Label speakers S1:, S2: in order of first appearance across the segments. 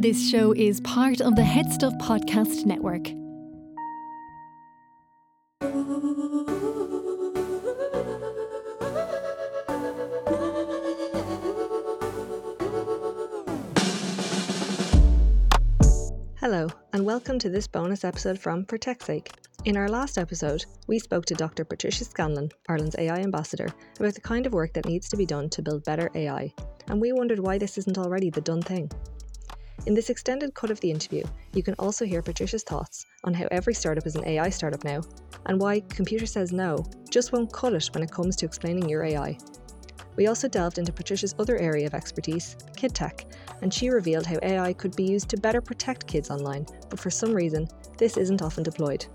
S1: This show is part of the HeadStuff Podcast Network.
S2: Hello, and welcome to this bonus episode from For Tech's Sake. In our last episode, we spoke to Dr. Patricia Scanlon, Ireland's AI ambassador, about the kind of work that needs to be done to build better AI, and we wondered why this isn't already the done thing. In this extended cut of the interview, you can also hear Patricia's thoughts on how every startup is an AI startup now, and why Computer Says No just won't cut it when it comes to explaining your AI. We also delved into Patricia's other area of expertise, kid tech, and she revealed how AI could be used to better protect kids online, but for some reason, this isn't often deployed.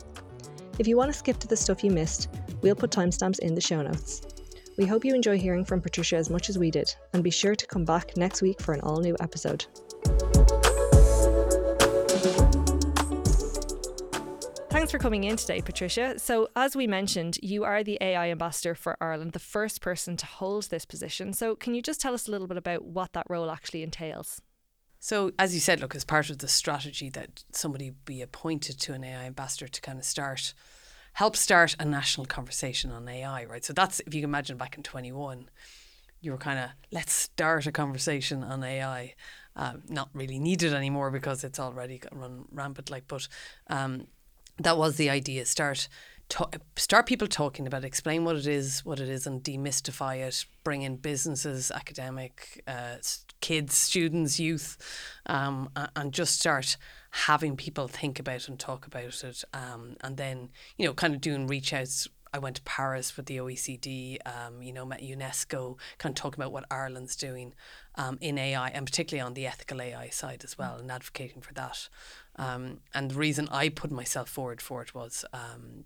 S2: If you want to skip to the stuff you missed, we'll put timestamps in the show notes. We hope you enjoy hearing from Patricia as much as we did, and be sure to come back next week for an all new episode. Thanks for coming in today, Patricia. So, as we mentioned, you are the AI ambassador for Ireland, the first person to hold this position. So, can you just tell us a little bit about what that role actually entails?
S3: So, as you said, look, as part of the strategy that somebody be appointed to an AI ambassador to kind of start, help start a national conversation on AI, right? So, that's if you can imagine back in 21, you were kind of, let's start a conversation on AI. Um, not really needed anymore because it's already run rampant, like, but um, that was the idea. Start start people talking about it, explain what it is, what it is, and demystify it. Bring in businesses, academic, uh, kids, students, youth, um, and just start having people think about and talk about it. Um, and then you know, kind of doing reach outs. I went to Paris with the OECD, um, you know, met UNESCO, kind of talking about what Ireland's doing um, in AI and particularly on the ethical AI side as well and advocating for that. Um, and the reason I put myself forward for it was um,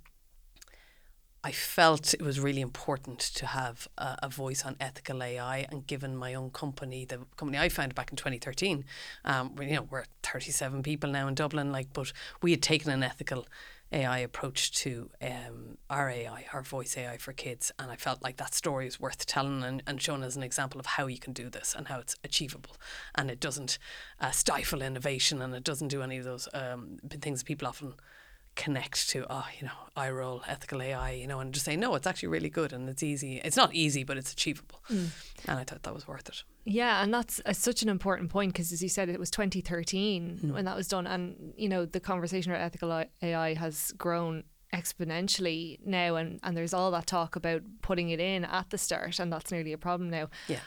S3: I felt it was really important to have a, a, voice on ethical AI, and given my own company, the company I founded back in 2013, um, you know, we're 37 people now in Dublin, like, but we had taken an ethical AI approach to um, our AI, our voice AI for kids. And I felt like that story is worth telling and, and showing as an example of how you can do this and how it's achievable. And it doesn't uh, stifle innovation and it doesn't do any of those um, things people often connect to, oh, you know, eye roll, ethical AI, you know, and just say, no, it's actually really good and it's easy. It's not easy, but it's achievable. Mm. And I thought that was worth it.
S1: Yeah, and that's uh, such an important point because, as you said, it was 2013 mm. when that was done. And, you know, the conversation about ethical AI has grown exponentially now and, and there's all that talk about putting it in at the start and that's nearly a problem now.
S3: Yeah.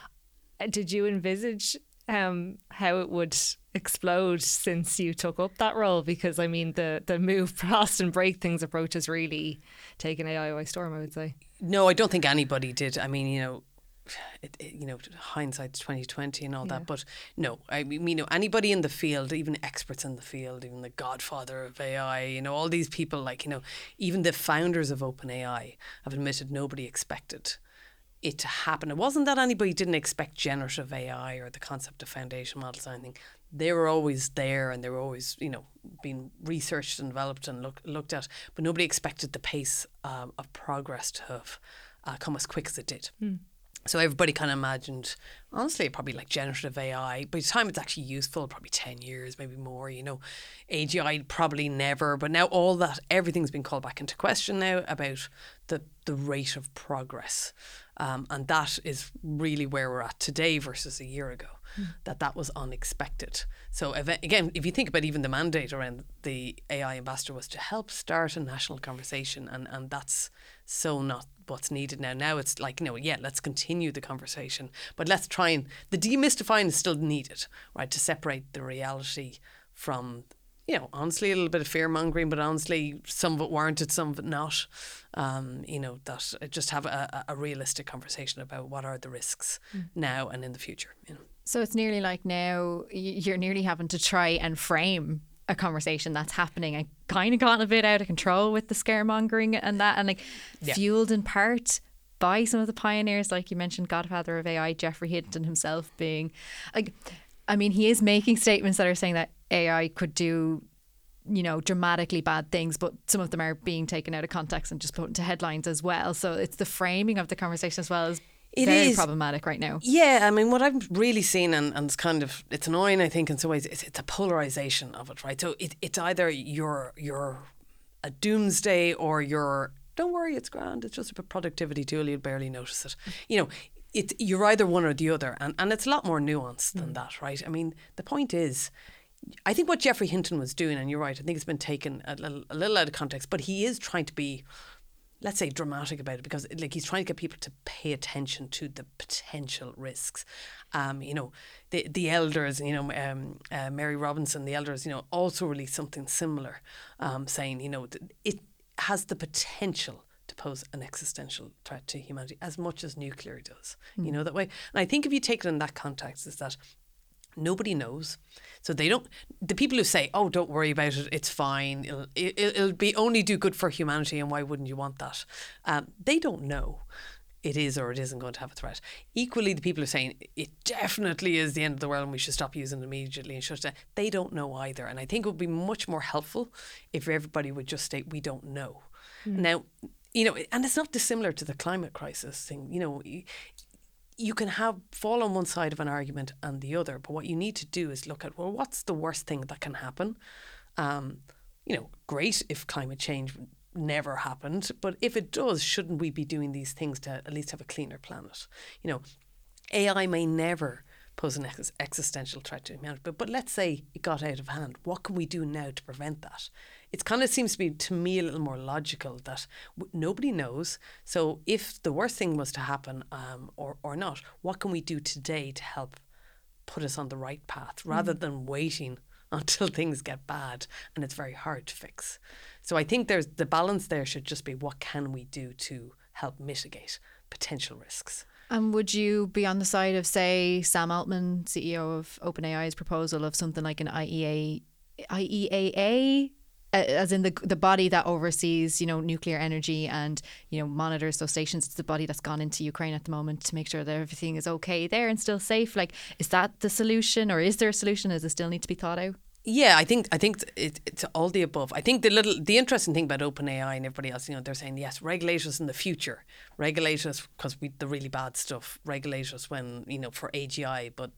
S1: Uh, did you envisage um, how it would explode since you took up that role? Because I mean, the the move fast and break things approach has really taken AI by storm. I would say.
S3: No, I don't think anybody did. I mean, you know, it, it, you know, hindsight's twenty twenty and all yeah. that. But no, I mean, you know, anybody in the field, even experts in the field, even the godfather of AI, you know, all these people, like you know, even the founders of OpenAI have admitted nobody expected it to happen. It wasn't that anybody didn't expect generative AI or the concept of foundation models or anything. They were always there and they were always, you know, being researched and developed and look, looked at, but nobody expected the pace um, of progress to have uh, come as quick as it did. Mm. So everybody kind of imagined, honestly, probably like generative AI. By the time it's actually useful, probably 10 years, maybe more, you know. AGI probably never. But now all that, everything's been called back into question now about the, the rate of progress. Um, and that is really where we're at today versus a year ago, mm. that that was unexpected. So if, again, if you think about even the mandate around the AI ambassador was to help start a national conversation and, and that's so not what's needed now. Now it's like, you know, yeah, let's continue the conversation, but let's try and the demystifying is still needed, right, to separate the reality from, you know, honestly, a little bit of fear mongering, but honestly, some of it warranted, some of it not. Um, you know, that uh, just have a, a realistic conversation about what are the risks mm. now and in the future, you know.
S4: So it's nearly like now you're nearly having to try and frame a conversation that's happening and kind of gotten a bit out of control with the scaremongering and that, and like yeah. fueled in part by some of the pioneers, like you mentioned, Godfather of AI, Geoffrey Hinton himself being like, I mean, he is making statements that are saying that AI could do you know, dramatically bad things, but some of them are being taken out of context and just put into headlines as well. So it's the framing of the conversation as well as
S3: It
S4: very
S3: is.
S4: problematic right now.
S3: Yeah, I mean, what I'm really seeing, and, and it's kind of it's annoying, I think, in some ways, it's, it's a polarization of it, right? So it, it's either you're you're a doomsday or you're don't worry, it's grand, it's just a productivity tool, you'll barely notice it. You know, it you're either one or the other, and, and it's a lot more nuanced than mm. that, right? I mean, the point is. I think what Geoffrey Hinton was doing, and you're right, I think it's been taken a little, a little out of context, but he is trying to be let's say dramatic about it because like he's trying to get people to pay attention to the potential risks. Um you know the the elders you know um uh, Mary Robinson the elders you know also released something similar um saying you know it has the potential to pose an existential threat to humanity as much as nuclear does. Mm. you know that way? And I think if you take it in that context is that Nobody knows. So they don't, the people who say, oh, don't worry about it, it's fine, it'll, it'll be only do good for humanity, and why wouldn't you want that? Um, they don't know it is or it isn't going to have a threat. Equally, the people are saying it definitely is the end of the world and we should stop using it immediately and shut it down, they don't know either. And I think it would be much more helpful if everybody would just state, we don't know. Mm. Now, you know, and it's not dissimilar to the climate crisis thing. You know, you can have fall on one side of an argument and the other, but what you need to do is look at well, what's the worst thing that can happen? Um, you know, great if climate change never happened, but if it does, shouldn't we be doing these things to at least have a cleaner planet? You know, AI may never pose an ex- existential threat to humanity, but but let's say it got out of hand. What can we do now to prevent that? It kind of seems to be to me a little more logical that w- nobody knows. So if the worst thing was to happen um, or or not, what can we do today to help put us on the right path rather mm. than waiting until things get bad and it's very hard to fix. So I think there's the balance there should just be what can we do to help mitigate potential risks.
S4: And would you be on the side of, say, Sam Altman, CEO of OpenAI's proposal of something like an IEA, IEAA as in the the body that oversees you know nuclear energy and you know monitors those stations. It's the body that's gone into Ukraine at the moment to make sure that everything is okay there and still safe. Like is that the solution or is there a solution? Does it still need to be thought out?
S3: Yeah, I think I think it, it's all the above. I think the little the interesting thing about OpenAI and everybody else, you know, they're saying yes, regulate us in the future, regulate us because we the really bad stuff, regulate us when you know for AGI, but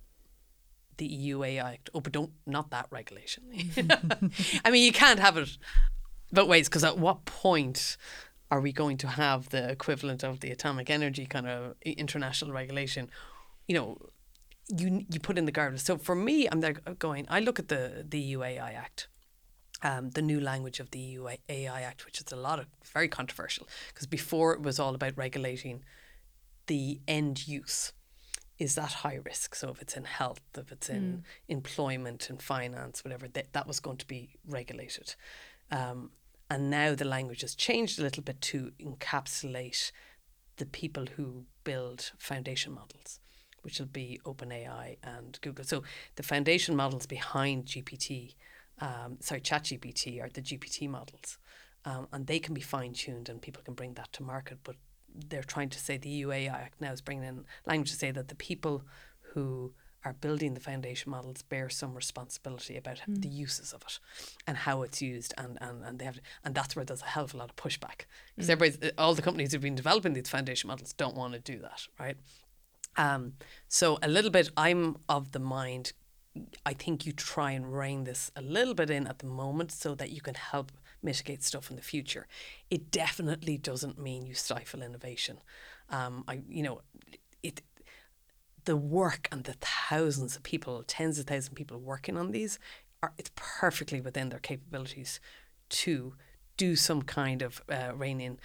S3: the EU AI Act. Oh, but don't not that regulation. I mean, you can't have it both ways because at what point are we going to have the equivalent of the atomic energy kind of international regulation? You know, you you put in the guardrails. So for me, I'm there going. I look at the the EU AI Act. Um, the new language of the EU AI Act, which is a lot of very controversial, because before it was all about regulating the end use is that high risk. So if it's in health, if it's in mm. employment and finance, whatever, that, that was going to be regulated. Um, and now the language has changed a little bit to encapsulate the people who build foundation models, which will be OpenAI and Google. So the foundation models behind GPT, um, sorry, ChatGPT are the GPT models. Um, and they can be fine tuned and people can bring that to market. But they're trying to say the EU AI Act now is bringing in language to say that the people who are building the foundation models bear some responsibility about mm. the uses of it and how it's used and, and, and they have and that's where there's a hell of a lot of pushback because mm. everybody all the companies who've been developing these foundation models don't want to do that right um, so a little bit I'm of the mind I think you try and rein this a little bit in at the moment so that you can help mitigate stuff in the future. It definitely doesn't mean you stifle innovation. Um, I, you know, it, the work and the thousands of people, tens of thousands of people working on these, are it's perfectly within their capabilities to do some kind of uh, rein in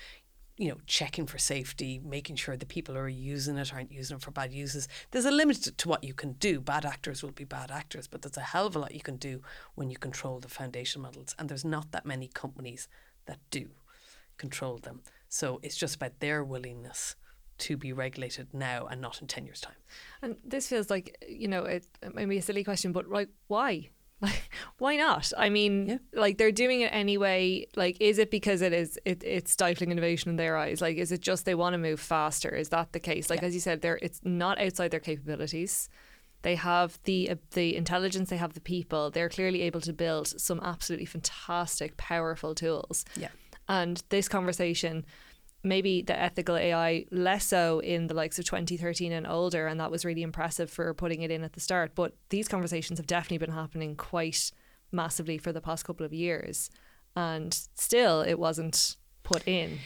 S3: you know, checking for safety, making sure the people who are using it aren't using it for bad uses. There's a limit to what you can do. Bad actors will be bad actors, but there's a hell of a lot you can do when you control the foundation models. And there's not that many companies that do control them. So it's just about their willingness to be regulated now and not in 10 years' time.
S1: And this feels like, you know, it, it may be a silly question, but right, why? Like, why not? I mean, yeah. like they're doing it anyway. Like, is it because it is it, it's stifling innovation in their eyes? Like, is it just they want to move faster? Is that the case? Like, yeah. as you said, they're it's not outside their capabilities. They have the uh, the intelligence. They have the people. They're clearly able to build some absolutely fantastic, powerful tools.
S3: Yeah.
S1: And this conversation maybe the ethical AI less so in the likes of 2013 and older, and that was really impressive for putting it in at the start. But these conversations have definitely been happening quite massively for the past couple of years, and still it wasn't put in.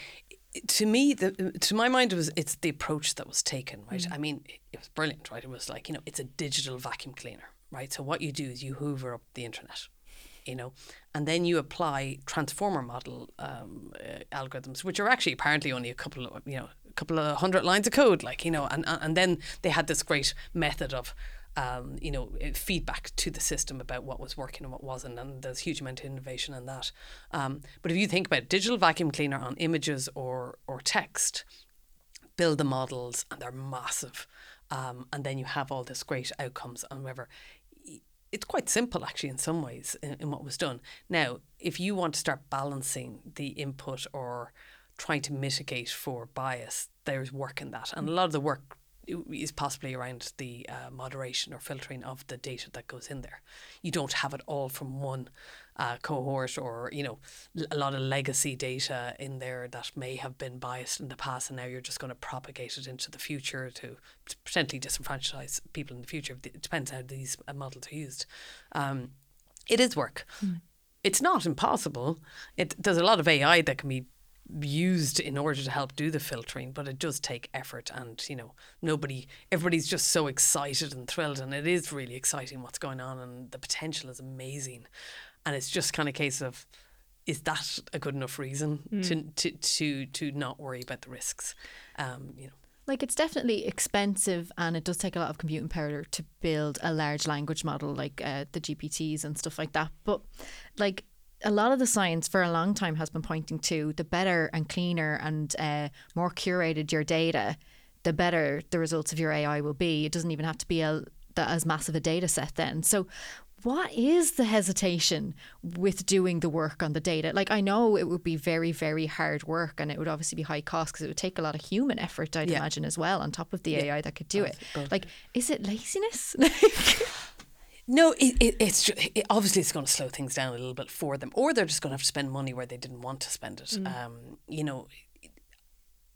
S3: to me, the, to my mind, it was it's the approach that was taken, right? Mm. I mean, it was brilliant, right? It was like you know, it's a digital vacuum cleaner, right? So what you do is you hoover up the internet, you know, and then you apply transformer model um, uh, algorithms, which are actually apparently only a couple of you know, a couple of hundred lines of code, like you know, and and then they had this great method of um, you know, uh, feedback to the system about what was working and what wasn't, and there's a huge amount of innovation in that. Um, but if you think about digital vacuum cleaner on images or or text, build the models, and they're massive, um, and then you have all this great outcomes and whatever. It's quite simple, actually, in some ways, in, in what was done. Now, if you want to start balancing the input or trying to mitigate for bias, there's work in that, and a lot of the work is possibly around the uh, moderation or filtering of the data that goes in there. You don't have it all from one uh, cohort or you know a lot of legacy data in there that may have been biased in the past, and now you're just going to propagate it into the future to potentially disenfranchise people in the future. It depends how these uh, models are used. Um, it is work. Mm. It's not impossible. It there's a lot of AI that can be used in order to help do the filtering, but it does take effort. And you know, nobody, everybody's just so excited and thrilled, and it is really exciting what's going on, and the potential is amazing. And it's just kind of a case of, is that a good enough reason mm. to, to to to not worry about the risks? Um, you know.
S4: Like it's definitely expensive and it does take a lot of computing power to build a large language model like uh, the GPTs and stuff like that. But like a lot of the science for a long time has been pointing to the better and cleaner and uh, more curated your data, the better the results of your AI will be. It doesn't even have to be a, as massive a data set then. So, what is the hesitation with doing the work on the data? Like, I know it would be very, very hard work and it would obviously be high cost because it would take a lot of human effort, I'd yeah. imagine, as well, on top of the yeah. AI that could do it. Like, is it laziness?
S3: No, it, it, it's it, obviously it's going to slow things down a little bit for them, or they're just going to have to spend money where they didn't want to spend it. Mm. Um, you know,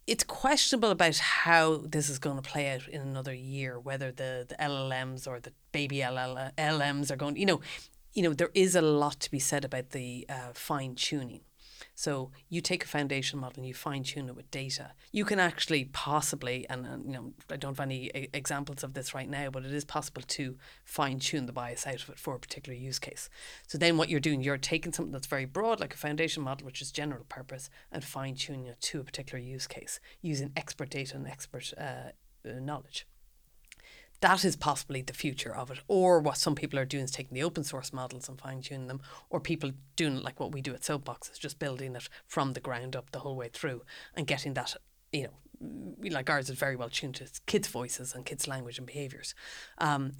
S3: it's questionable about how this is going to play out in another year. Whether the, the LLMs or the baby LLMs are going, you know, you know, there is a lot to be said about the uh, fine tuning. So you take a foundation model and you fine tune it with data. You can actually possibly, and, you know, I don't have any a- examples of this right now, but it is possible to fine tune the bias out of it for a particular use case. So then what you're doing, you're taking something that's very broad, like a foundation model, which is general purpose, and fine tuning it to a particular use case using expert data and expert uh, uh knowledge that is possibly the future of it. Or what some people are doing is taking the open source models and fine tuning them, or people doing like what we do at SoapBox is just building it from the ground up the whole way through and getting that, you know, like ours is very well tuned to kids' voices and kids' language and behaviours. Um,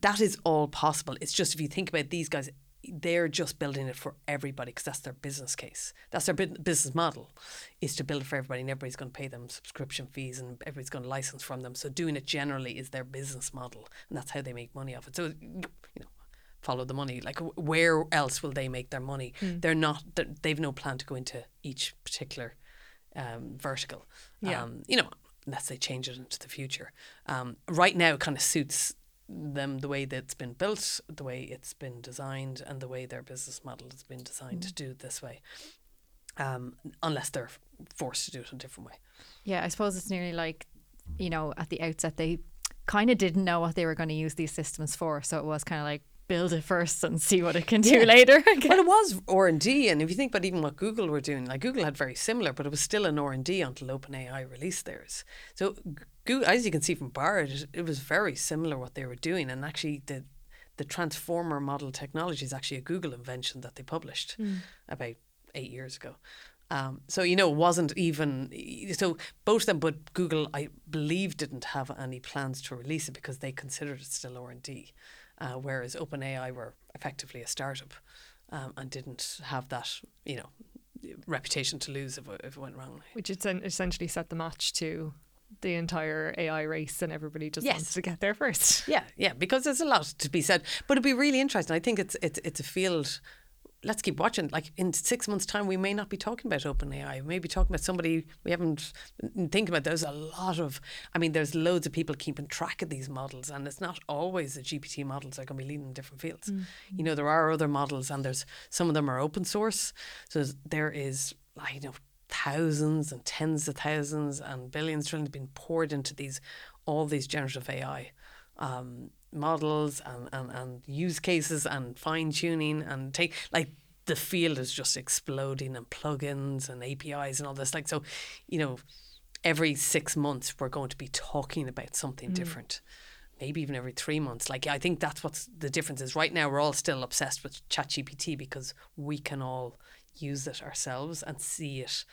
S3: that is all possible. It's just if you think about these guys, they're just building it for everybody because that's their business case. That's their business model, is to build it for everybody, and everybody's going to pay them subscription fees, and everybody's going to license from them. So doing it generally is their business model, and that's how they make money off it. So you know, follow the money. Like where else will they make their money? Mm. They're not. They're, they've no plan to go into each particular um, vertical. Yeah. Um, you know, unless they change it into the future. Um, right now, it kind of suits them the way that it's been built, the way it's been designed, and the way their business model has been designed mm. to do it this way. Um, unless they're forced to do it a different way.
S4: Yeah, I suppose it's nearly like, you know, at the outset they kind of didn't know what they were going to use these systems for, so it was kind of like build it first and see what it can do yeah. later.
S3: well, it was R and D, and if you think about even what Google were doing, like Google had very similar, but it was still an R and D until OpenAI released theirs. So, Google, as you can see from Bard, it was very similar what they were doing, and actually the the transformer model technology is actually a Google invention that they published mm. about eight years ago. Um, so you know, it wasn't even so both of them, but Google, I believe, didn't have any plans to release it because they considered it still R and D uh, whereas OpenAI were effectively a startup um, and didn't have that, you know, reputation to lose if, if it went wrong.
S1: Which essentially set the match to the entire AI race and everybody just yes. wants to get there first.
S3: Yeah, yeah, because there's a lot to be said. But it'd be really interesting. I think it's it's it's a field let's keep watching. Like in six months' time, we may not be talking about OpenAI. We may be talking about somebody we haven't thinking about. There's a lot of, I mean, there's loads of people keeping track of these models, and it's not always the GPT models are going to be leading in different fields. Mm. You know, there are other models, and there's some of them are open source. So there is, I know, thousands and tens of thousands and billions trillions being poured into these all these generative AI. Um, models and, and, and use cases and fine tuning and take like the field is just exploding and plugins and APIs and all this. Like so, you know, every six months we're going to be talking about something mm. different. Maybe even every three months. Like I think that's what the difference is. Right now we're all still obsessed with ChatGPT because we can all use it ourselves and see it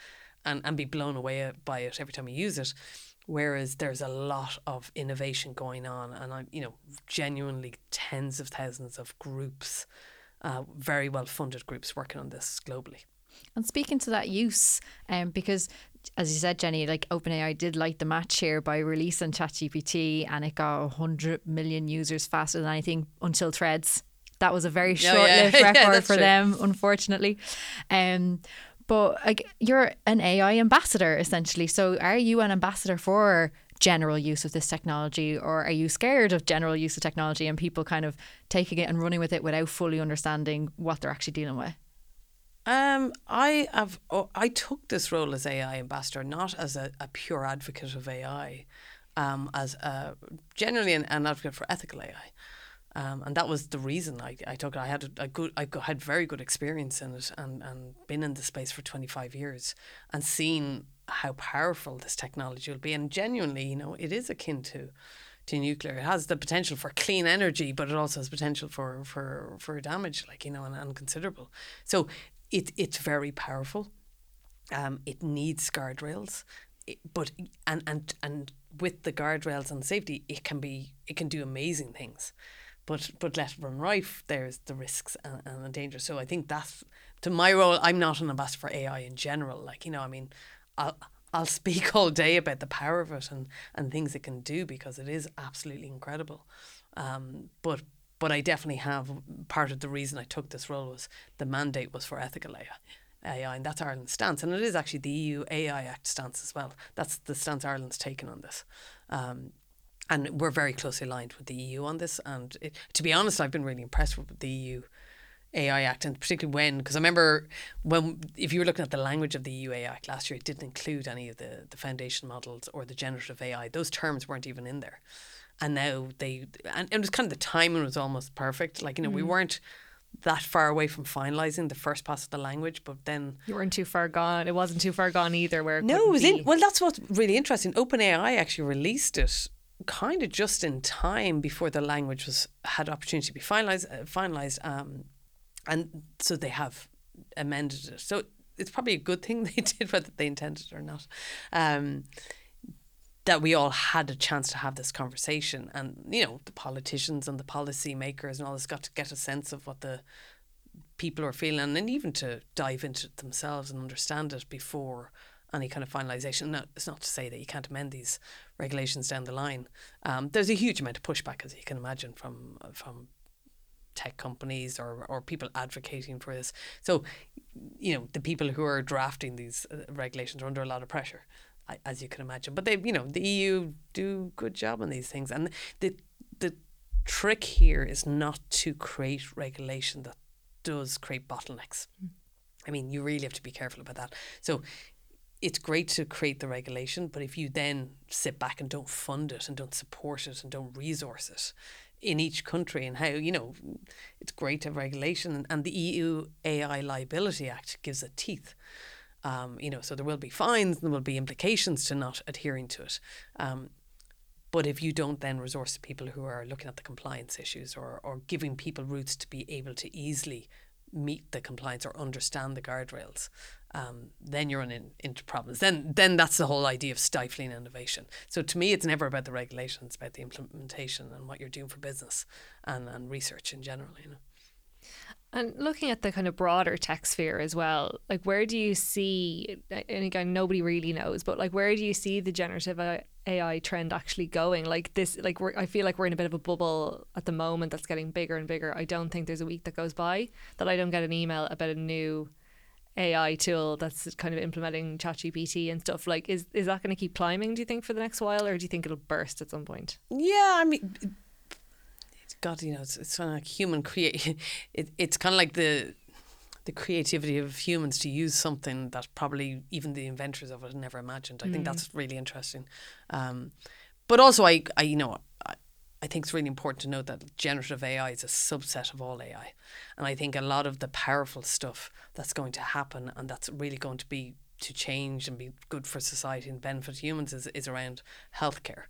S3: and, and be blown away by it every time we use it. Whereas there's a lot of innovation going on, and I'm, you know, genuinely tens of thousands of groups, uh, very well funded groups working on this globally.
S4: And speaking to that use, um, because as you said, Jenny, like OpenAI did light the match here by releasing ChatGPT, and it got 100 million users faster than anything until Threads. That was a very short lived oh, yeah. record yeah, for true. them, unfortunately. Um, but like, you're an AI ambassador essentially. So are you an ambassador for general use of this technology or are you scared of general use of technology and people kind of taking it and running with it without fully understanding what they're actually dealing with?
S3: Um, I have. Oh, I took this role as AI ambassador not as a, a pure advocate of AI, um, as a, generally an, an advocate for ethical AI. Um, and that was the reason I, I took it. I had a, a good, I had very good experience in it, and, and been in the space for twenty five years, and seen how powerful this technology will be. And genuinely, you know, it is akin to to nuclear. It has the potential for clean energy, but it also has potential for for for damage, like you know, and, and considerable. So it it's very powerful. Um, it needs guardrails, it, but and and and with the guardrails and safety, it can be it can do amazing things but but let it run rife, there's the risks and, and the danger. So I think that's to my role. I'm not an ambassador for AI in general. Like you know, I mean, I'll I'll speak all day about the power of it and and things it can do because it is absolutely incredible. Um, but but I definitely have part of the reason I took this role was the mandate was for ethical AI. AI, and that's Ireland's stance, and it is actually the EU AI Act stance as well. That's the stance Ireland's taken on this. Um, and we're very closely aligned with the EU on this. And it, to be honest, I've been really impressed with the EU AI Act, and particularly when, because I remember when, if you were looking at the language of the EU AI Act last year, it didn't include any of the, the foundation models or the generative AI. Those terms weren't even in there. And now they, and it was kind of the timing was almost perfect. Like, you know, mm. we weren't that far away from finalizing the first pass of the language, but then
S1: you weren't too far gone. It wasn't too far gone either. Where
S3: no, it was
S1: be.
S3: in. Well, that's what's really interesting. OpenAI actually released it kind of just in time before the language was had opportunity to be finalized. Uh, finalized, um, and so they have amended it. So it's probably a good thing they did, whether they intended it or not. Um, that we all had a chance to have this conversation, and you know the politicians and the policy makers and all this got to get a sense of what the people are feeling, and even to dive into it themselves and understand it before any kind of finalisation. Now, it's not to say that you can't amend these regulations down the line. Um, there's a huge amount of pushback, as you can imagine, from from tech companies or, or people advocating for this. So, you know, the people who are drafting these uh, regulations are under a lot of pressure, as you can imagine. But they, you know, the EU do good job on these things, and the the trick here is not to create regulation that does create bottlenecks. Mm. I mean, you really have to be careful about that. So, it's great to create the regulation, but if you then sit back and don't fund it and don't support it and don't resource it in each country and how, you know, it's great to have regulation and the EU AI Liability Act gives it teeth. Um, you know, so there will be fines and there will be implications to not adhering to it. Um, but if you don't then resource the people who are looking at the compliance issues or, or giving people routes to be able to easily meet the compliance or understand the guardrails, um, then you're running into problems. Then then that's the whole idea of stifling innovation. So to me, it's never about the regulations; it's about the implementation and what you're doing for business and, and research in general. You know.
S1: And looking at the kind of broader tech sphere as well, like where do you see, and again, nobody really knows, but like where do you see the generative AI trend actually going? Like this, like we're, I feel like we're in a bit of a bubble at the moment that's getting bigger and bigger. I don't think there's a week that goes by that I don't get an email about a new AI tool that's kind of implementing ChatGPT and stuff. Like, is is that going to keep climbing? Do you think for the next while, or do you think it'll burst at some point?
S3: Yeah, I mean, God, you know, it's it's kind of like human create. It, it's kind of like the the creativity of humans to use something that probably even the inventors of it never imagined. I mm. think that's really interesting. Um, but also, I, I you know, I, I think it's really important to note that generative AI is a subset of all AI, and I think a lot of the powerful stuff that's going to happen and that's really going to be to change and be good for society and benefit humans is, is around healthcare.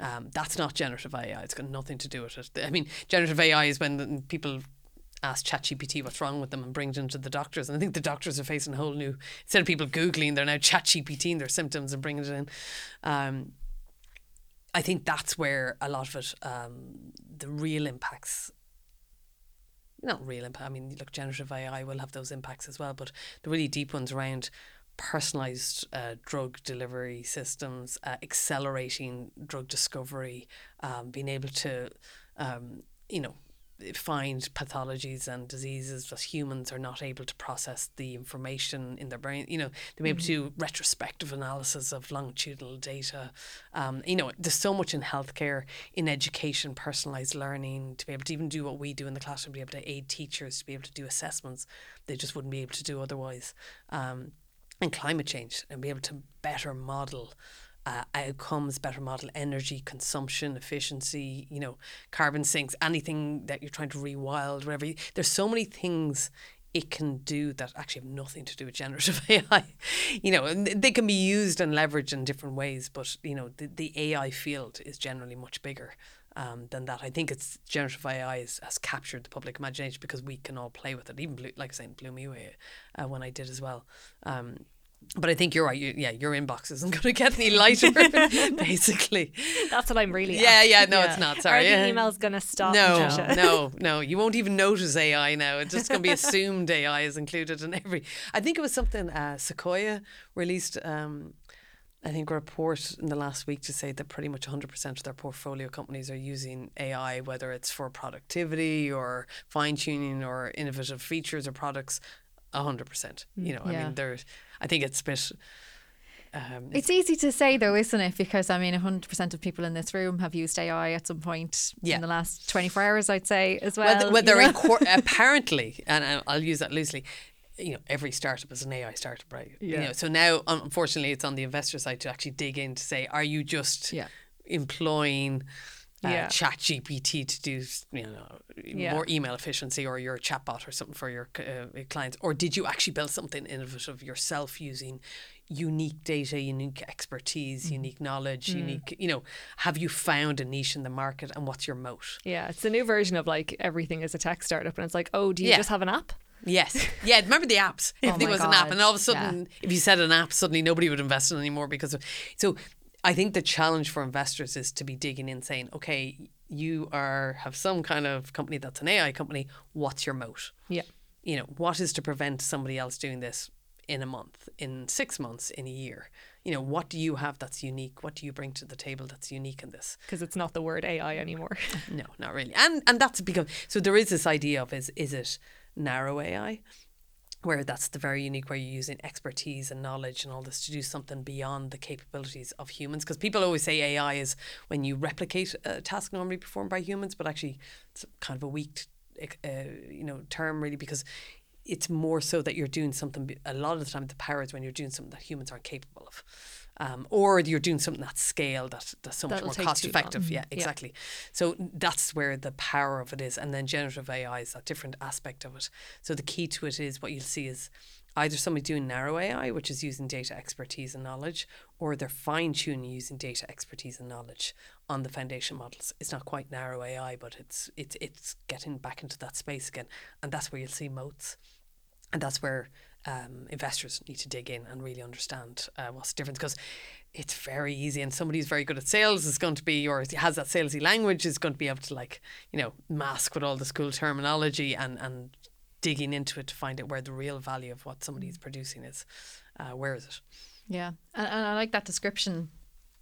S3: Um, that's not generative AI. It's got nothing to do with it. I mean, generative AI is when people ask ChatGPT what's wrong with them and bring it into the doctors. And I think the doctors are facing a whole new instead of people googling, they're now ChatGPTing their symptoms and bringing it in. Um, I think that's where a lot of it, um, the real impacts. Not real impact. I mean, look, generative AI will have those impacts as well, but the really deep ones around personalized uh, drug delivery systems, uh, accelerating drug discovery, um, being able to, um, you know, find pathologies and diseases that humans are not able to process the information in their brain. You know, to be able mm-hmm. to do retrospective analysis of longitudinal data. Um, you know, there's so much in healthcare, in education, personalized learning, to be able to even do what we do in the classroom, be able to aid teachers to be able to do assessments they just wouldn't be able to do otherwise. Um, and climate change and be able to better model uh, outcomes, better model energy consumption, efficiency, you know, carbon sinks, anything that you're trying to rewild, whatever. There's so many things it can do that actually have nothing to do with generative AI. you know, they can be used and leveraged in different ways, but you know, the, the AI field is generally much bigger. Um, than that, I think it's generative AI is, has captured the public imagination because we can all play with it. Even like saying blew me away uh, when I did as well. Um, but I think you're right. You, yeah, your inbox isn't going to get any lighter, basically.
S1: That's what I'm really.
S3: Yeah,
S1: asking.
S3: yeah. No, yeah. it's not. Sorry.
S1: Are the emails going to stop?
S3: No, no, no. You won't even notice AI now. It's just going to be assumed AI is included in every. I think it was something uh, Sequoia released. Um, I think a report in the last week to say that pretty much 100% of their portfolio companies are using AI, whether it's for productivity or fine tuning or innovative features or products. 100%. You know, yeah. I mean, there's I think it's a bit.
S4: Um, it's easy to say though, isn't it? Because I mean, 100% of people in this room have used AI at some point yeah. in the last 24 hours, I'd say as well.
S3: Well, well they're in cor- apparently, and I'll use that loosely. You know, every startup is an AI startup, right? Yeah. You know, so now, unfortunately, it's on the investor side to actually dig in to say, are you just yeah. employing uh, yeah. ChatGPT to do you know yeah. more email efficiency or your chatbot or something for your uh, clients or did you actually build something innovative yourself using unique data unique expertise mm. unique knowledge mm. unique you know have you found a niche in the market and what's your moat
S1: yeah it's a new version of like everything is a tech startup and it's like oh do you yeah. just have an app
S3: Yes. Yeah. Remember the apps? If oh there was God. an app, and all of a sudden, yeah. if you said an app, suddenly nobody would invest in anymore because of. So I think the challenge for investors is to be digging in, saying, okay, you are have some kind of company that's an AI company. What's your moat?
S1: Yeah.
S3: You know, what is to prevent somebody else doing this in a month, in six months, in a year? You know, what do you have that's unique? What do you bring to the table that's unique in this?
S1: Because it's not the word AI anymore.
S3: no, not really. And and that's because so there is this idea of is is it narrow AI? Where that's the very unique where you're using expertise and knowledge and all this to do something beyond the capabilities of humans. Because people always say AI is when you replicate a task normally performed by humans but actually it's kind of a weak uh, you know term really because it's more so that you're doing something a lot of the time the power is when you're doing something that humans aren't capable of um, or you're doing something at scale that that's so That'll much more cost effective. Long. Yeah, exactly. Yeah. So that's where the power of it is, and then generative AI is that different aspect of it. So the key to it is what you'll see is either somebody doing narrow AI, which is using data expertise and knowledge, or they're fine tuning using data expertise and knowledge on the foundation models. It's not quite narrow AI, but it's it's it's getting back into that space again, and that's where you'll see moats, and that's where um, investors need to dig in and really understand uh, what's the difference because it's very easy and somebody who's very good at sales is going to be or has that salesy language is going to be able to like you know mask with all the school terminology and and digging into it to find out where the real value of what somebody's producing is. Uh, where is it?
S4: Yeah, and, and I like that description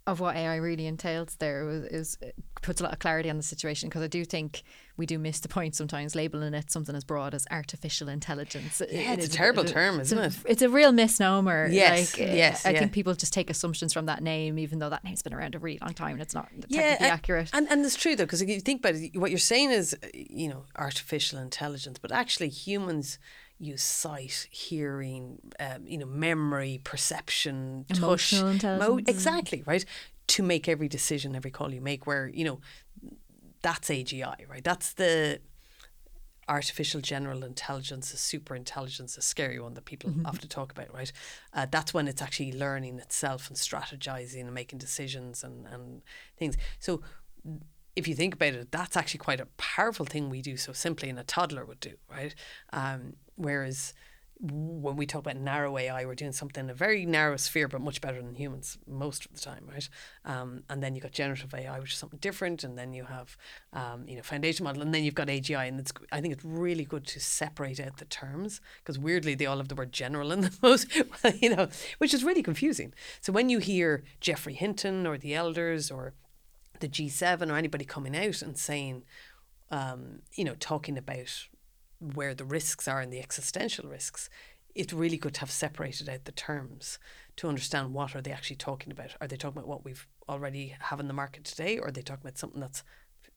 S4: of what AI really entails there is puts a lot of clarity on the situation because I do think we do miss the point sometimes labeling it something as broad as artificial intelligence.
S3: Yeah, it's a terrible term, isn't
S4: it's
S3: it?
S4: A, it's a real misnomer.
S3: Yes,
S4: like,
S3: yes,
S4: I
S3: yeah.
S4: think people just take assumptions from that name, even though that name's been around a really long time and it's not
S3: yeah,
S4: technically
S3: and,
S4: accurate.
S3: And and it's true though, because if you think about it, what you're saying is, uh, you know, artificial intelligence, but actually humans use sight, hearing, um, you know, memory, perception,
S4: Emotional
S3: touch,
S4: intelligence.
S3: exactly right, to make every decision, every call you make. Where you know, that's AGI, right? That's the artificial general intelligence, a super intelligence, a scary one that people often talk about, right? Uh, that's when it's actually learning itself and strategizing and making decisions and, and things. So if you think about it, that's actually quite a powerful thing we do so simply and a toddler would do, right? Um, whereas when we talk about narrow AI, we're doing something in a very narrow sphere, but much better than humans most of the time, right? Um, and then you've got generative AI, which is something different, and then you have, um, you know, foundation model, and then you've got AGI, and it's I think it's really good to separate out the terms because weirdly they all have the word general in them, most, you know, which is really confusing. So when you hear Geoffrey Hinton or the elders or the G7 or anybody coming out and saying, um, you know, talking about where the risks are and the existential risks, it's really good to have separated out the terms to understand what are they actually talking about. Are they talking about what we've already have in the market today, or are they talking about something that's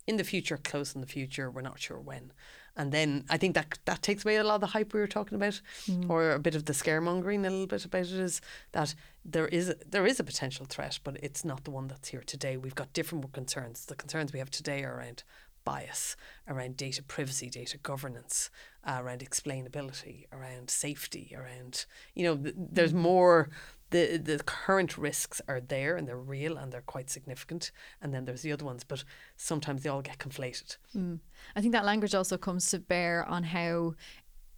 S3: in the future, close in the future, we're not sure when. And then I think that that takes away a lot of the hype we were talking about, mm. or a bit of the scaremongering. A little bit about it is that there is a, there is a potential threat, but it's not the one that's here today. We've got different concerns. The concerns we have today are around bias, around data privacy, data governance, uh, around explainability, around safety, around you know th- there's more. The, the current risks are there and they're real and they're quite significant and then there's the other ones but sometimes they all get conflated
S4: I think that language also comes to bear on how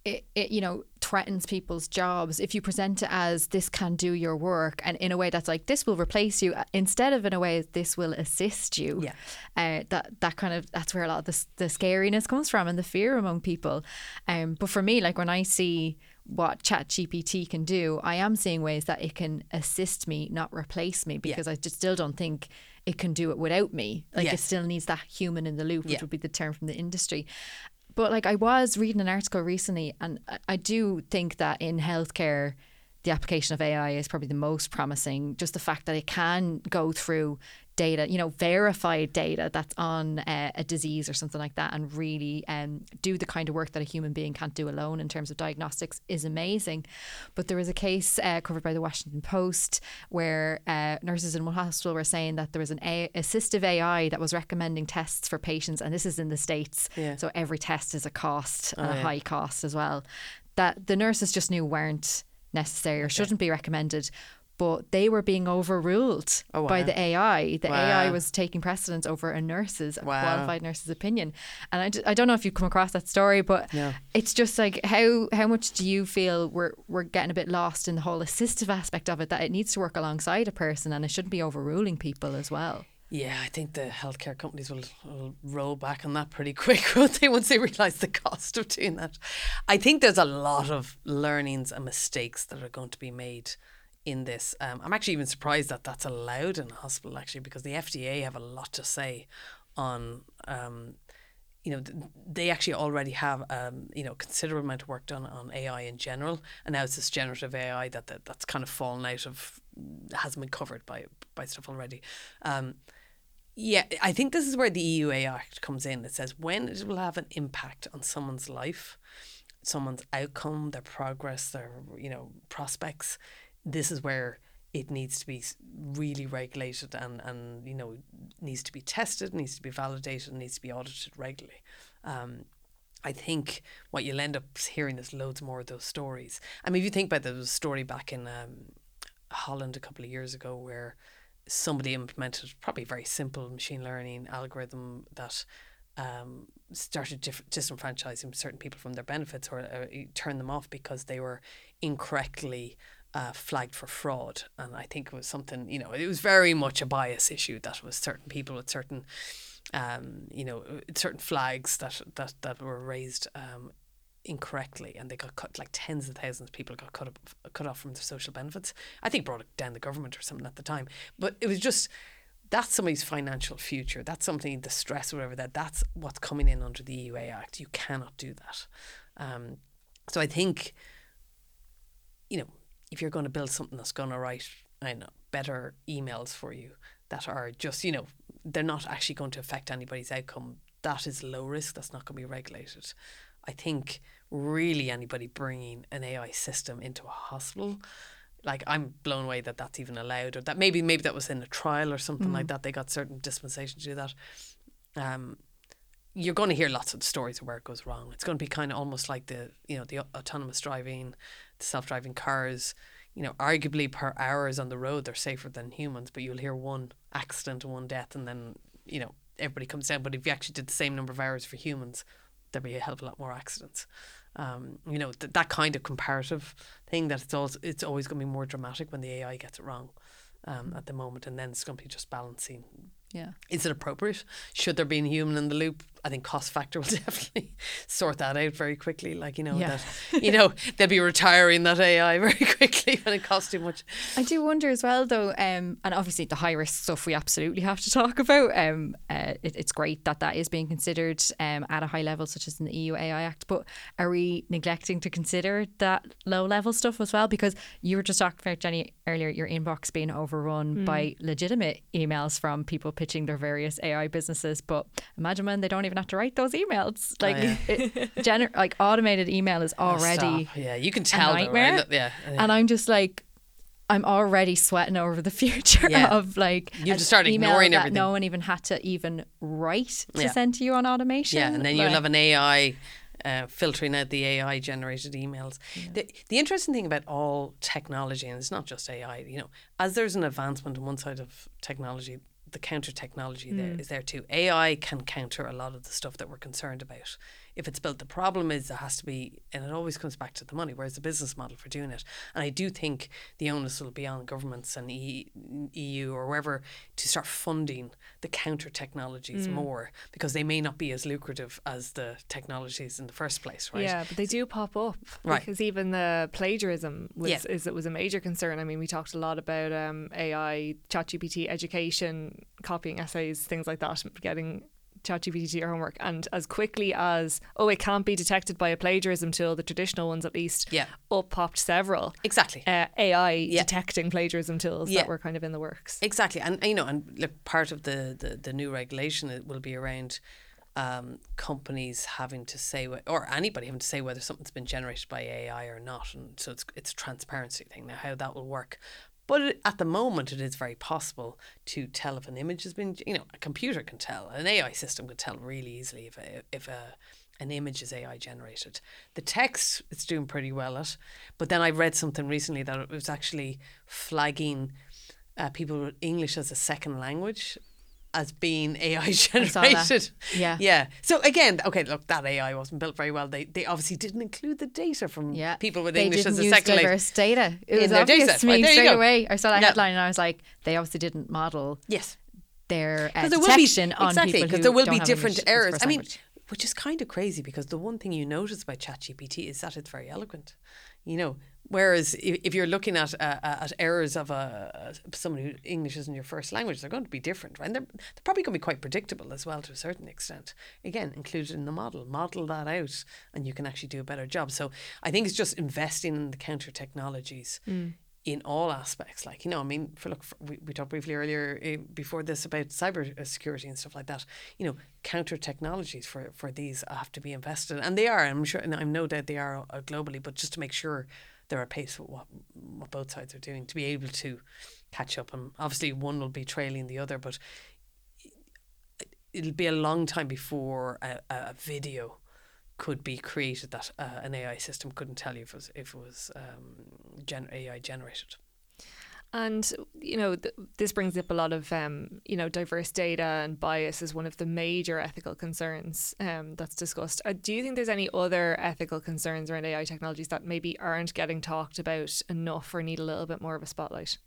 S4: it, it you know threatens people's jobs if you present it as this can do your work and in a way that's like this will replace you uh, instead of in a way this will assist you.
S3: Yeah.
S4: uh, that that kind of that's where a lot of the, the scariness comes from and the fear among people. Um, but for me like when I see what ChatGPT can do i am seeing ways that it can assist me not replace me because i just still don't think it can do it without me. Like it still needs that human in the loop which
S3: Yeah.
S4: would be the term from the industry but like I was reading an article recently, and I- do think that in healthcare, the application of AI is probably the most promising. Just the fact that it can go through data, you know, verified data that's on uh, a disease or something like that, and really um, do the kind of work that a human being can't do alone in terms of diagnostics is amazing. But there was a case uh, covered by the Washington Post where uh, nurses in one hospital were saying that there was an a- assistive AI that was recommending tests for patients, and this is in the states.
S3: Yeah.
S4: So every test is a cost and a
S3: yeah.
S4: high cost as well. That the nurses just knew weren't necessary or shouldn't be recommended. But they were being overruled
S3: Oh,
S4: by the AI. The AI was taking precedence over a nurse's, a
S3: Wow.
S4: qualified nurse's opinion. And I, d- I don't know if you've come across that story, but
S3: No.
S4: it's just like how how much do you feel we're we're getting a bit lost in the whole assistive aspect of it that it needs to work alongside a person and it shouldn't be overruling people as well.
S3: Yeah, I think the healthcare companies will, will roll back on that pretty quick, won't they, once they realise the cost of doing that. I think there's a lot of learnings and mistakes that are going to be made in this. Um, I'm actually even surprised that that's allowed in a hospital, actually, because the FDA have a lot to say on. Um, you know, they actually already have, um, you know, considerable amount of work done on AI in general, and now it's this generative AI that, that that's kind of fallen out of, hasn't been covered by by stuff already. Um, yeah, I think this is where the EU AI Act comes in. It says when it will have an impact on someone's life, someone's outcome, their progress, their you know prospects. This is where it needs to be really regulated and and you know needs to be tested, needs to be validated, needs to be audited regularly. Um, I think what you'll end up hearing is loads more of those stories. I mean, if you think about the story back in um, Holland a couple of years ago where somebody implemented probably a very simple machine learning algorithm that um, started diff- disenfranchising certain people from their benefits or uh, turn them off because they were incorrectly uh, flagged for fraud. And I think it was something, you know, it was very much a bias issue that was certain people with certain, um, you know, certain flags that, that, that were raised um, incorrectly and they got cut like tens of thousands of people got cut up, cut off from their social benefits. I think brought down the government or something at the time. But it was just that's somebody's financial future. That's something the stress or whatever that that's what's coming in under the EU AI Act. You cannot do that. Um, so I think you know if you're going to build something that's going to write I know better emails for you that are just you know they're not actually going to affect anybody's outcome. That is low risk. That's not going to be regulated. I think really anybody bringing an AI system into a hospital, like I'm blown away that that's even allowed, or that maybe maybe that was in a trial or something mm. like that. They got certain dispensation to do that. Um, you're going to hear lots of stories of where it goes wrong. It's going to be kind of almost like the you know the autonomous driving, self driving cars. You know, arguably per hours on the road they're safer than humans, but you'll hear one accident and one death, and then you know everybody comes down. But if you actually did the same number of hours for humans, there'd be a hell of a lot more accidents. Um, you know th- that kind of comparative thing that it's always it's always going to be more dramatic when the AI gets it wrong um, at the moment, and then it's going to be just balancing.
S4: Yeah,
S3: is it appropriate? Should there be a human in the loop? I think cost factor will definitely sort that out very quickly. Like you know yeah. that you know they'll be retiring that AI very quickly when it costs too much.
S4: I do wonder as well though, um, and obviously the high risk stuff we absolutely have to talk about. Um, uh, it, it's great that that is being considered um, at a high level, such as in the EU AI Act. But are we neglecting to consider that low level stuff as well? Because you were just talking about Jenny earlier, your inbox being overrun mm. by legitimate emails from people pitching their various AI businesses. But imagine when they don't even even have to write those emails. Like, oh, yeah. it, gener- like automated email is already
S3: oh, yeah, you can tell nightmare. Though, right? yeah,
S4: yeah, and I'm just like. I'm already sweating over the future yeah. of like
S3: you just start ignoring
S4: that
S3: everything.
S4: No one even had to even write to send to you on automation.
S3: Yeah, and then you'll have an AI uh, filtering out the AI generated emails. Yeah. The, the interesting thing about all technology, and it's not just AI, you know, as there's an advancement on one side of technology, the counter technology mm. there is there too. AI can counter a lot of the stuff that we're concerned about if it's built. The problem is there has to be, and it always comes back to the money. Where's the business model for doing it? And I do think the onus will be on governments and e- EU or wherever to start funding the counter technologies mm. more because they may not be as lucrative as the technologies in the first place, right?
S1: Yeah, but they do pop up, right? Because even the plagiarism was yeah. is it was a major concern. I mean, we talked a lot about um, AI, ChatGPT, education, copying essays, things like that, getting ChatGPT to your homework, and as quickly as oh, it can't be detected by a plagiarism tool, the traditional ones at least,
S3: yeah,
S1: up popped several
S3: exactly
S1: uh, AI yeah. detecting plagiarism tools yeah. that were kind of in the works.
S3: Exactly, and you know, and look, part of the the, the new regulation it will be around. Um, companies having to say or anybody having to say whether something's been generated by AI or not, and so it's it's a transparency thing now how that will work. But at the moment, it is very possible to tell if an image has been, you know, a computer can tell, an AI system can tell really easily if a, if a, an image is AI generated. The text it's doing pretty well at, but then I read something recently that it was actually flagging uh, people with English as a second language as being AI generated.
S4: Yeah.
S3: Yeah. So again, okay, look, that AI wasn't built very well. They they obviously didn't include the data from yeah. people with
S4: they
S3: English
S4: as
S3: a second
S4: language. data. It was obvious data to me right, straight away. I saw that yeah. headline and I was like, they obviously didn't model
S3: yes
S4: their uh, detection
S3: be,
S4: on
S3: exactly,
S4: because
S3: there will be different
S4: English
S3: errors. I mean, which is kind of crazy because the one thing you notice about ChatGPT is that it's very eloquent. You know, Whereas if you're looking at uh, at errors of a someone who English isn't your first language, they're going to be different, right? And they're, they're probably going to be quite predictable as well to a certain extent. Again, included in the model, model that out, and you can actually do a better job. So I think it's just investing in the counter technologies. Mm. In all aspects, like you know, I mean, for look, for, we, we talked briefly earlier uh, before this about cyber uh, security and stuff like that. You know, counter technologies for for these have to be invested, and they are. I'm sure, and I'm no doubt they are uh, globally, but just to make sure they're a pace with what, what both sides are doing to be able to catch up. And obviously, one will be trailing the other, but it'll be a long time before a, a video could be created that uh, an AI system couldn't tell you if it was if it was um, gen- AI generated.
S1: And you know, th- this brings up a lot of um, you know diverse data and bias is one of the major ethical concerns um, that's discussed. Uh, do you think there's any other ethical concerns around AI technologies that maybe aren't getting talked about enough or need a little bit more of a spotlight?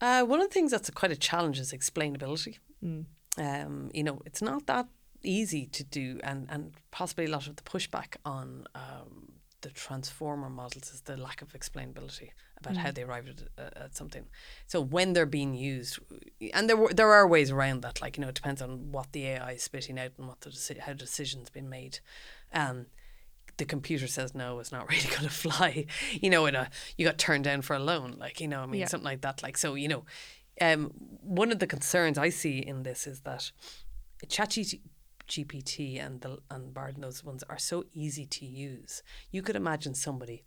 S3: Uh, one of the things that's a, quite a challenge is explainability. Mm. Um, you know, it's not that easy to do, and and possibly a lot of the pushback on um, the transformer models is the lack of explainability about how they arrived at, uh, at something. So when they're being used, and there were, there are ways around that. Like you know, it depends on what the AI is spitting out and what the deci- how decisions been made. Um, the computer says no, it's not really going to fly. You know, in a you got turned down for a loan, like you know, I mean
S1: Yeah.
S3: something like that. Like so, you know, um, one of the concerns I see in this is that ChatGPT and the and Bard and those ones are so easy to use. You could imagine somebody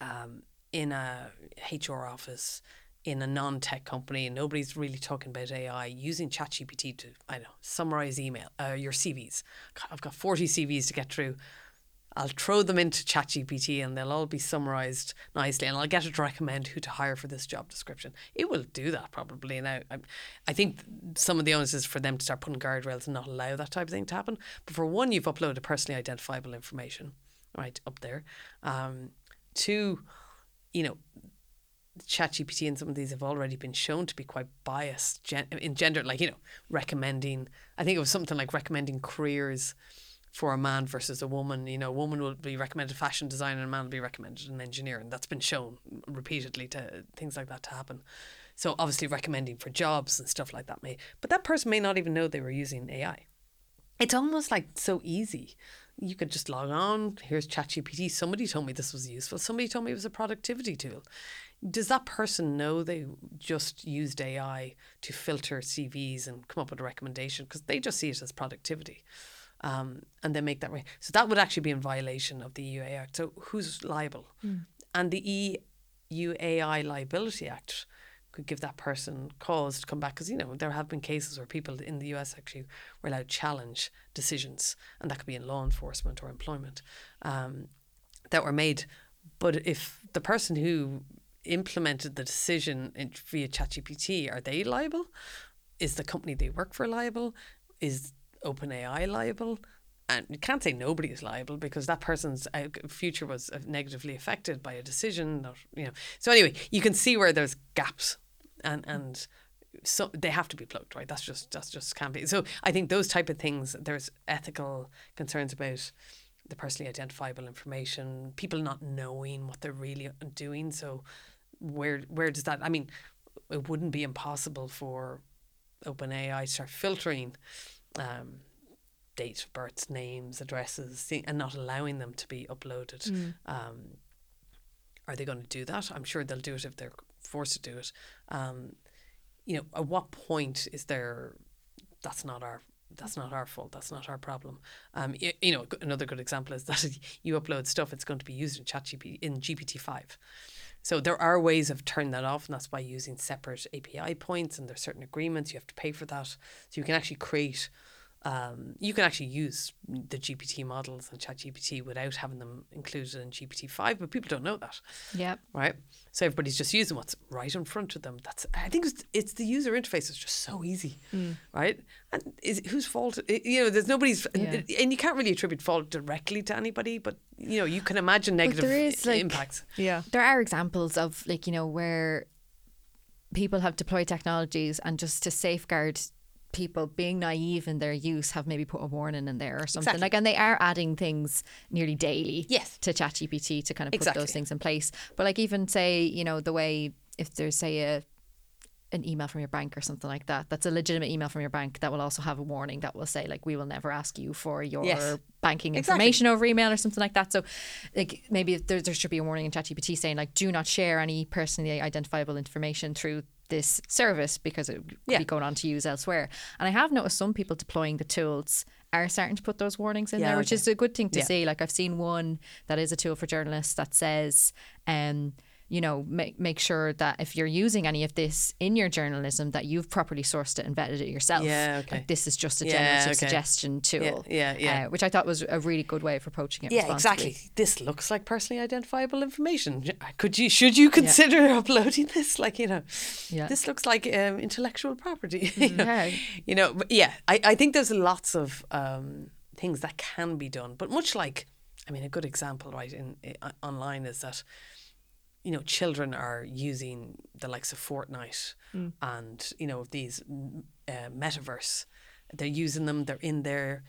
S3: um, in a HR office in a non-tech company and nobody's really talking about AI using ChatGPT to I don't know summarize email uh, your CVs. I've got forty CVs to get through. I'll throw them into ChatGPT and they'll all be summarized nicely, and I'll get it to recommend who to hire for this job description. It will do that probably. Now, I, I think some of the onus is for them to start putting guardrails and not allow that type of thing to happen. But for one, you've uploaded personally identifiable information, right up there. Um, two, you know, ChatGPT and some of these have already been shown to be quite biased gen- in gender, like, you know, recommending, I think it was something like recommending careers for a man versus a woman. You know, a woman will be recommended fashion design and a man will be recommended an engineer. And that's been shown repeatedly to things like that to happen. So obviously recommending for jobs and stuff like that may, but that person may not even know they were using AI. It's almost like so easy. You could just log on. Here's ChatGPT. Somebody told me this was useful. Somebody told me it was a productivity tool. Does that person know they just used AI to filter CVs and come up with a recommendation? Because they just see it as productivity. Um, and they make that way. So that would actually be in violation of the EU Act. So who's liable? And the EU AI Liability Act could give that person cause to come back because you know there have been cases where people in the US actually were allowed to challenge decisions, and that could be in law enforcement or employment um, that were made. But if the person who implemented the decision in, via ChatGPT are they liable? Is the company they work for liable? Is OpenAI liable? And you can't say nobody is liable because that person's uh, future was uh, negatively affected by a decision. Or, you know, so anyway, you can see where there's gaps, and and so they have to be plugged, right? That's just that's just can't be. So I think those type of things. There's ethical concerns about the personally identifiable information, people not knowing what they're really doing. So where where does that? I mean, it wouldn't be impossible for OpenAI to start filtering. Um, date of births, names, addresses, and not allowing them to be uploaded. Um, are they going to do that? I'm sure they'll do it if they're forced to do it. Um, you know, at what point is there? That's not our. That's not our fault. That's not our problem. Um, you, you know, another good example is that you upload stuff, it's going to be used in ChatGPT in GPT five. So there are ways of turning that off, and that's by using separate API points, and there's certain agreements you have to pay for that. So you can actually create um, you can actually use the GPT models and ChatGPT without having them included in GPT five, but people don't know that,
S4: Yep.
S3: right? So everybody's just using what's right in front of them. That's I think it's, it's the user interface is just so easy, right? And is whose fault? i- You know, there's nobody's,
S4: Yeah.
S3: and you can't really attribute fault directly to anybody, but you know, you can imagine negative
S4: there is, like-
S3: impacts.
S1: Yeah.
S4: There are examples of like, you know, where people have deployed technologies and just to safeguard people being naive in their use have maybe put a warning in there or something.
S3: Exactly.
S4: Like and they are adding things nearly daily
S3: Yes.
S4: to ChatGPT to kind of put
S3: Exactly.
S4: those things in place. But like even say, you know, the way if there's say a an email from your bank or something like that that's a legitimate email from your bank that will also have a warning that will say like we will never ask you for your
S3: Yes.
S4: banking
S3: Exactly.
S4: information over email or something like that so like maybe there, there should be a warning in ChatGPT saying like do not share any personally identifiable information through this service because it could
S3: Yeah.
S4: be going on to use elsewhere and I have noticed some people deploying the tools are starting to put those warnings in
S3: Yeah,
S4: there which
S3: okay.
S4: is a good thing to
S3: Yeah.
S4: see like I've seen one that is a tool for journalists that says um you know, make make sure that if you're using any of this in your journalism, that you've properly sourced it and vetted it yourself.
S3: Yeah, okay.
S4: Like this is just a
S3: Yeah,
S4: generative
S3: okay.
S4: suggestion tool.
S3: yeah, yeah.
S4: Uh, which I thought was a really good way of approaching it.
S3: Yeah, exactly. This looks like personally identifiable information. Could you, should you consider uploading this? Like, you know,
S4: Yeah.
S3: this looks like um, intellectual property. you know?
S4: Yeah.
S3: You know, but yeah, I, I think there's lots of um, things that can be done. But much like, I mean, a good example, right, in, in online is that, you know, children are using the likes of Fortnite and, you know, these mm, uh, metaverse they're using them, they're in there,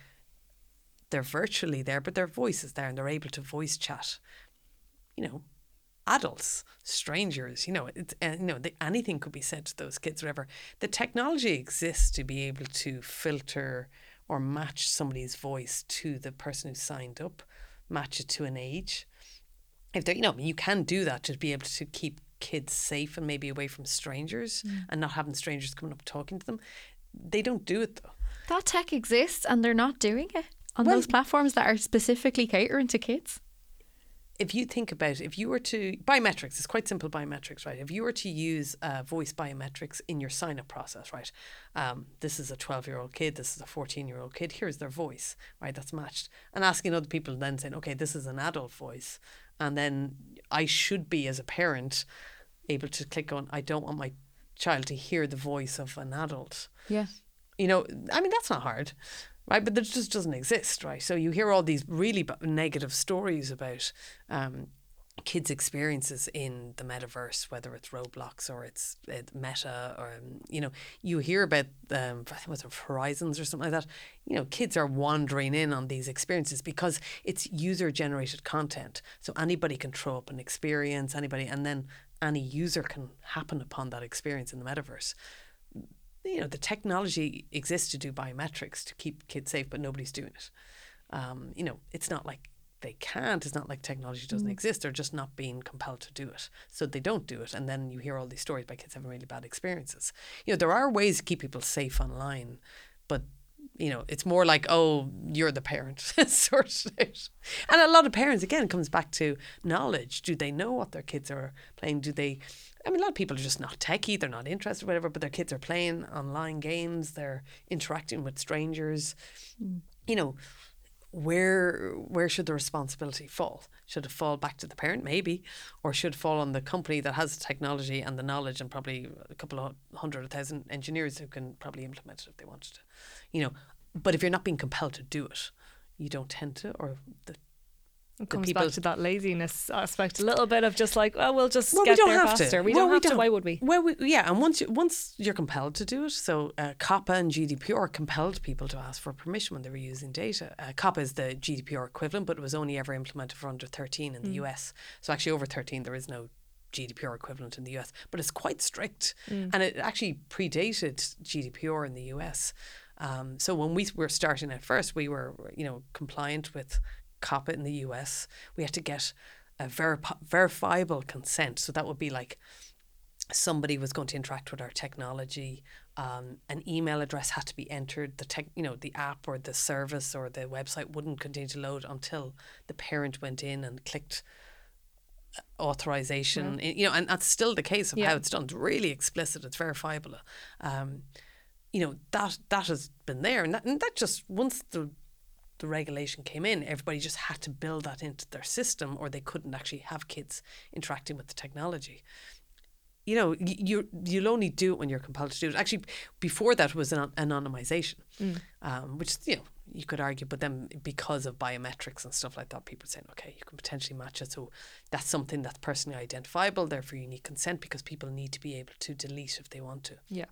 S3: they're virtually there, but their voice is there and they're able to voice chat. You know, adults, strangers, you know, it's, uh, you know, the, anything could be said to those kids, whatever. The technology exists to be able to filter or match somebody's voice to the person who signed up, match it to an age. If they you know, you can do that to be able to keep kids safe and maybe away from strangers mm. and not having strangers coming up talking to them. They don't do it though.
S4: That tech exists and they're not doing it on well, those platforms that are specifically catering to kids
S3: if you think about it, if you were to biometrics, it's quite simple biometrics, right? If you were to use uh, voice biometrics in your sign up process, right? Um, this is a 12 year old kid, this is a 14 year old kid, here's their voice, right? That's matched. And asking other people then saying, okay, this is an adult voice. And then I should be, as a parent, able to click on, I don't want my child to hear the voice of an adult.
S4: Yeah.
S3: You know, I mean, that's not hard right? But that just doesn't exist, right? So you hear all these really negative stories about um, kids' experiences in the metaverse, whether it's Roblox or it's, it's Meta, or um, you know, you hear about um, I think it was Horizons or something like that. You know, kids are wandering in on these experiences because it's user-generated content, so anybody can throw up an experience, anybody, and then any user can happen upon that experience in the metaverse you know the technology exists to do biometrics to keep kids safe, but nobody's doing it. Um, you know, it's not like they can't. It's not like technology doesn't mm. exist. They're just not being compelled to do it. So they don't do it. And then you hear all these stories about kids having really bad experiences. You know, there are ways to keep people safe online, but you know, it's more like, oh, you're the parent, sort of. And a lot of parents, again, comes back to knowledge. Do they know what their kids are playing? Do they I mean, a lot of people are just not techie, they're not interested, whatever, but their kids are playing online games, they're interacting with strangers. Mm. You know, where where should the responsibility fall? Should it fall back to the parent, maybe, or should it fall on the company that has the technology and the knowledge and probably a couple of hundred thousand engineers who can probably implement it if they wanted to, you know? But if you're not being compelled to do it, you don't tend to, or the
S1: it comes people, back to that laziness aspect a little bit of just like, oh, we'll just well, get we don't there have faster. To. We well, don't have we don't. to. Why would we?
S3: Well, we, yeah, and once you, once you're compelled to do it, so uh, COPPA and GDPR compelled people to ask for permission when they were using data. Uh, COPPA is the GDPR equivalent, but it was only ever implemented for under 13 in mm. the US. So actually, over 13, there is no GDPR equivalent in the US, but it's quite strict, mm. and it actually predated GDPR in the US. Um, so when we were starting at first, we were you know compliant with COPPA in the US, we had to get a verifiable consent. So that would be like somebody was going to interact with our technology. Um, an email address had to be entered. The tech, you know, the app or the service or the website wouldn't continue to load until the parent went in and clicked uh, authorization. Yeah. You know, and that's still the case of yeah. how it's done. It's really explicit. It's verifiable. Um, you know that that has been there, and that, and that just once the the regulation came in, everybody just had to build that into their system, or they couldn't actually have kids interacting with the technology. You know, you you'll only do it when you're compelled to do it. Actually, before that was an anonymization, mm. um, which you know you could argue, but then because of biometrics and stuff like that, people saying, okay, you can potentially match it. So that's something that's personally identifiable. Therefore, you need consent because people need to be able to delete if they want to.
S1: Yeah.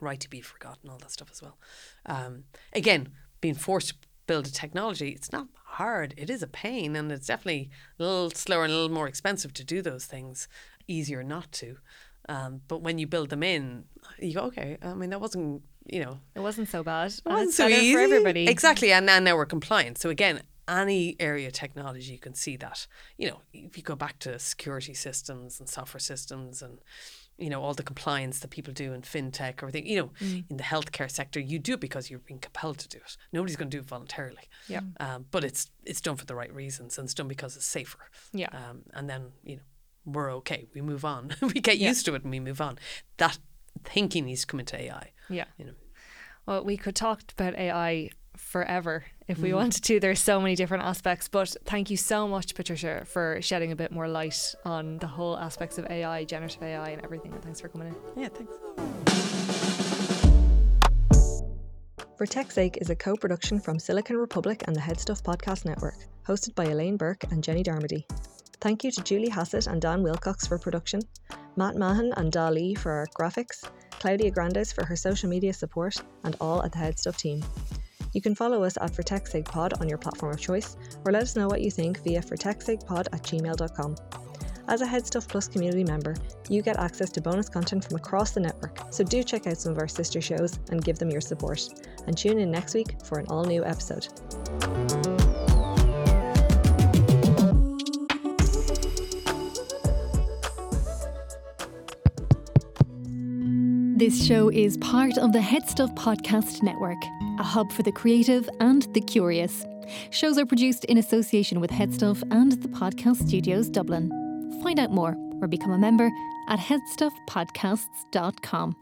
S3: Right to be forgotten, all that stuff as well. Um, again, being forced build a technology, it's not hard. It is a pain, and it's definitely a little slower and a little more expensive to do those things. Easier not to. Um, but when you build them in, you go, okay. I mean, that wasn't, you know,
S1: it wasn't so bad.
S3: It wasn't so easy for everybody. Exactly, and, and now we're compliant. So again, any area of technology, you can see that. You know, if you go back to security systems and software systems and you know all the compliance that people do in fintech or everything you know mm. in the healthcare sector you do it because you're being compelled to do it. Nobody's going to do it voluntarily.
S1: Yeah.
S3: Um, but it's it's done for the right reasons and it's done because it's safer.
S1: Yeah.
S3: Um, and then you know we're okay we move on. We get yeah. used to it and we move on. That thinking needs to come into AI
S1: yeah.
S3: You know.
S1: Well we could talk about AI forever if we mm. wanted to. There's so many different aspects, but thank you so much, Patricia, for shedding a bit more light on the whole aspects of AI, generative AI, and everything. And thanks for coming in.
S3: Yeah, thanks.
S2: For Tech's Sake is a co production from Silicon Republic and the HeadStuff Podcast Network, hosted by Elaine Burke and Jenny Darmody. Thank you to Julie Hassett and Dan Wilcox for production, Matt Mahan and Dali for our graphics, Claudia Grandes for her social media support, and all at the HeadStuff team. You can follow us at For Tech's Sake Pod on your platform of choice, or let us know what you think via fortechsakepod at gmail.com. As a HeadStuff Plus community member, you get access to bonus content from across the network, so do check out some of our sister shows and give them your support. And tune in next week for an all new episode.
S5: This show is part of the HeadStuff Podcast Network, a hub for the creative and the curious. Shows are produced in association with HeadStuff and the Podcast Studios Dublin. Find out more or become a member at headstuffpodcasts.com.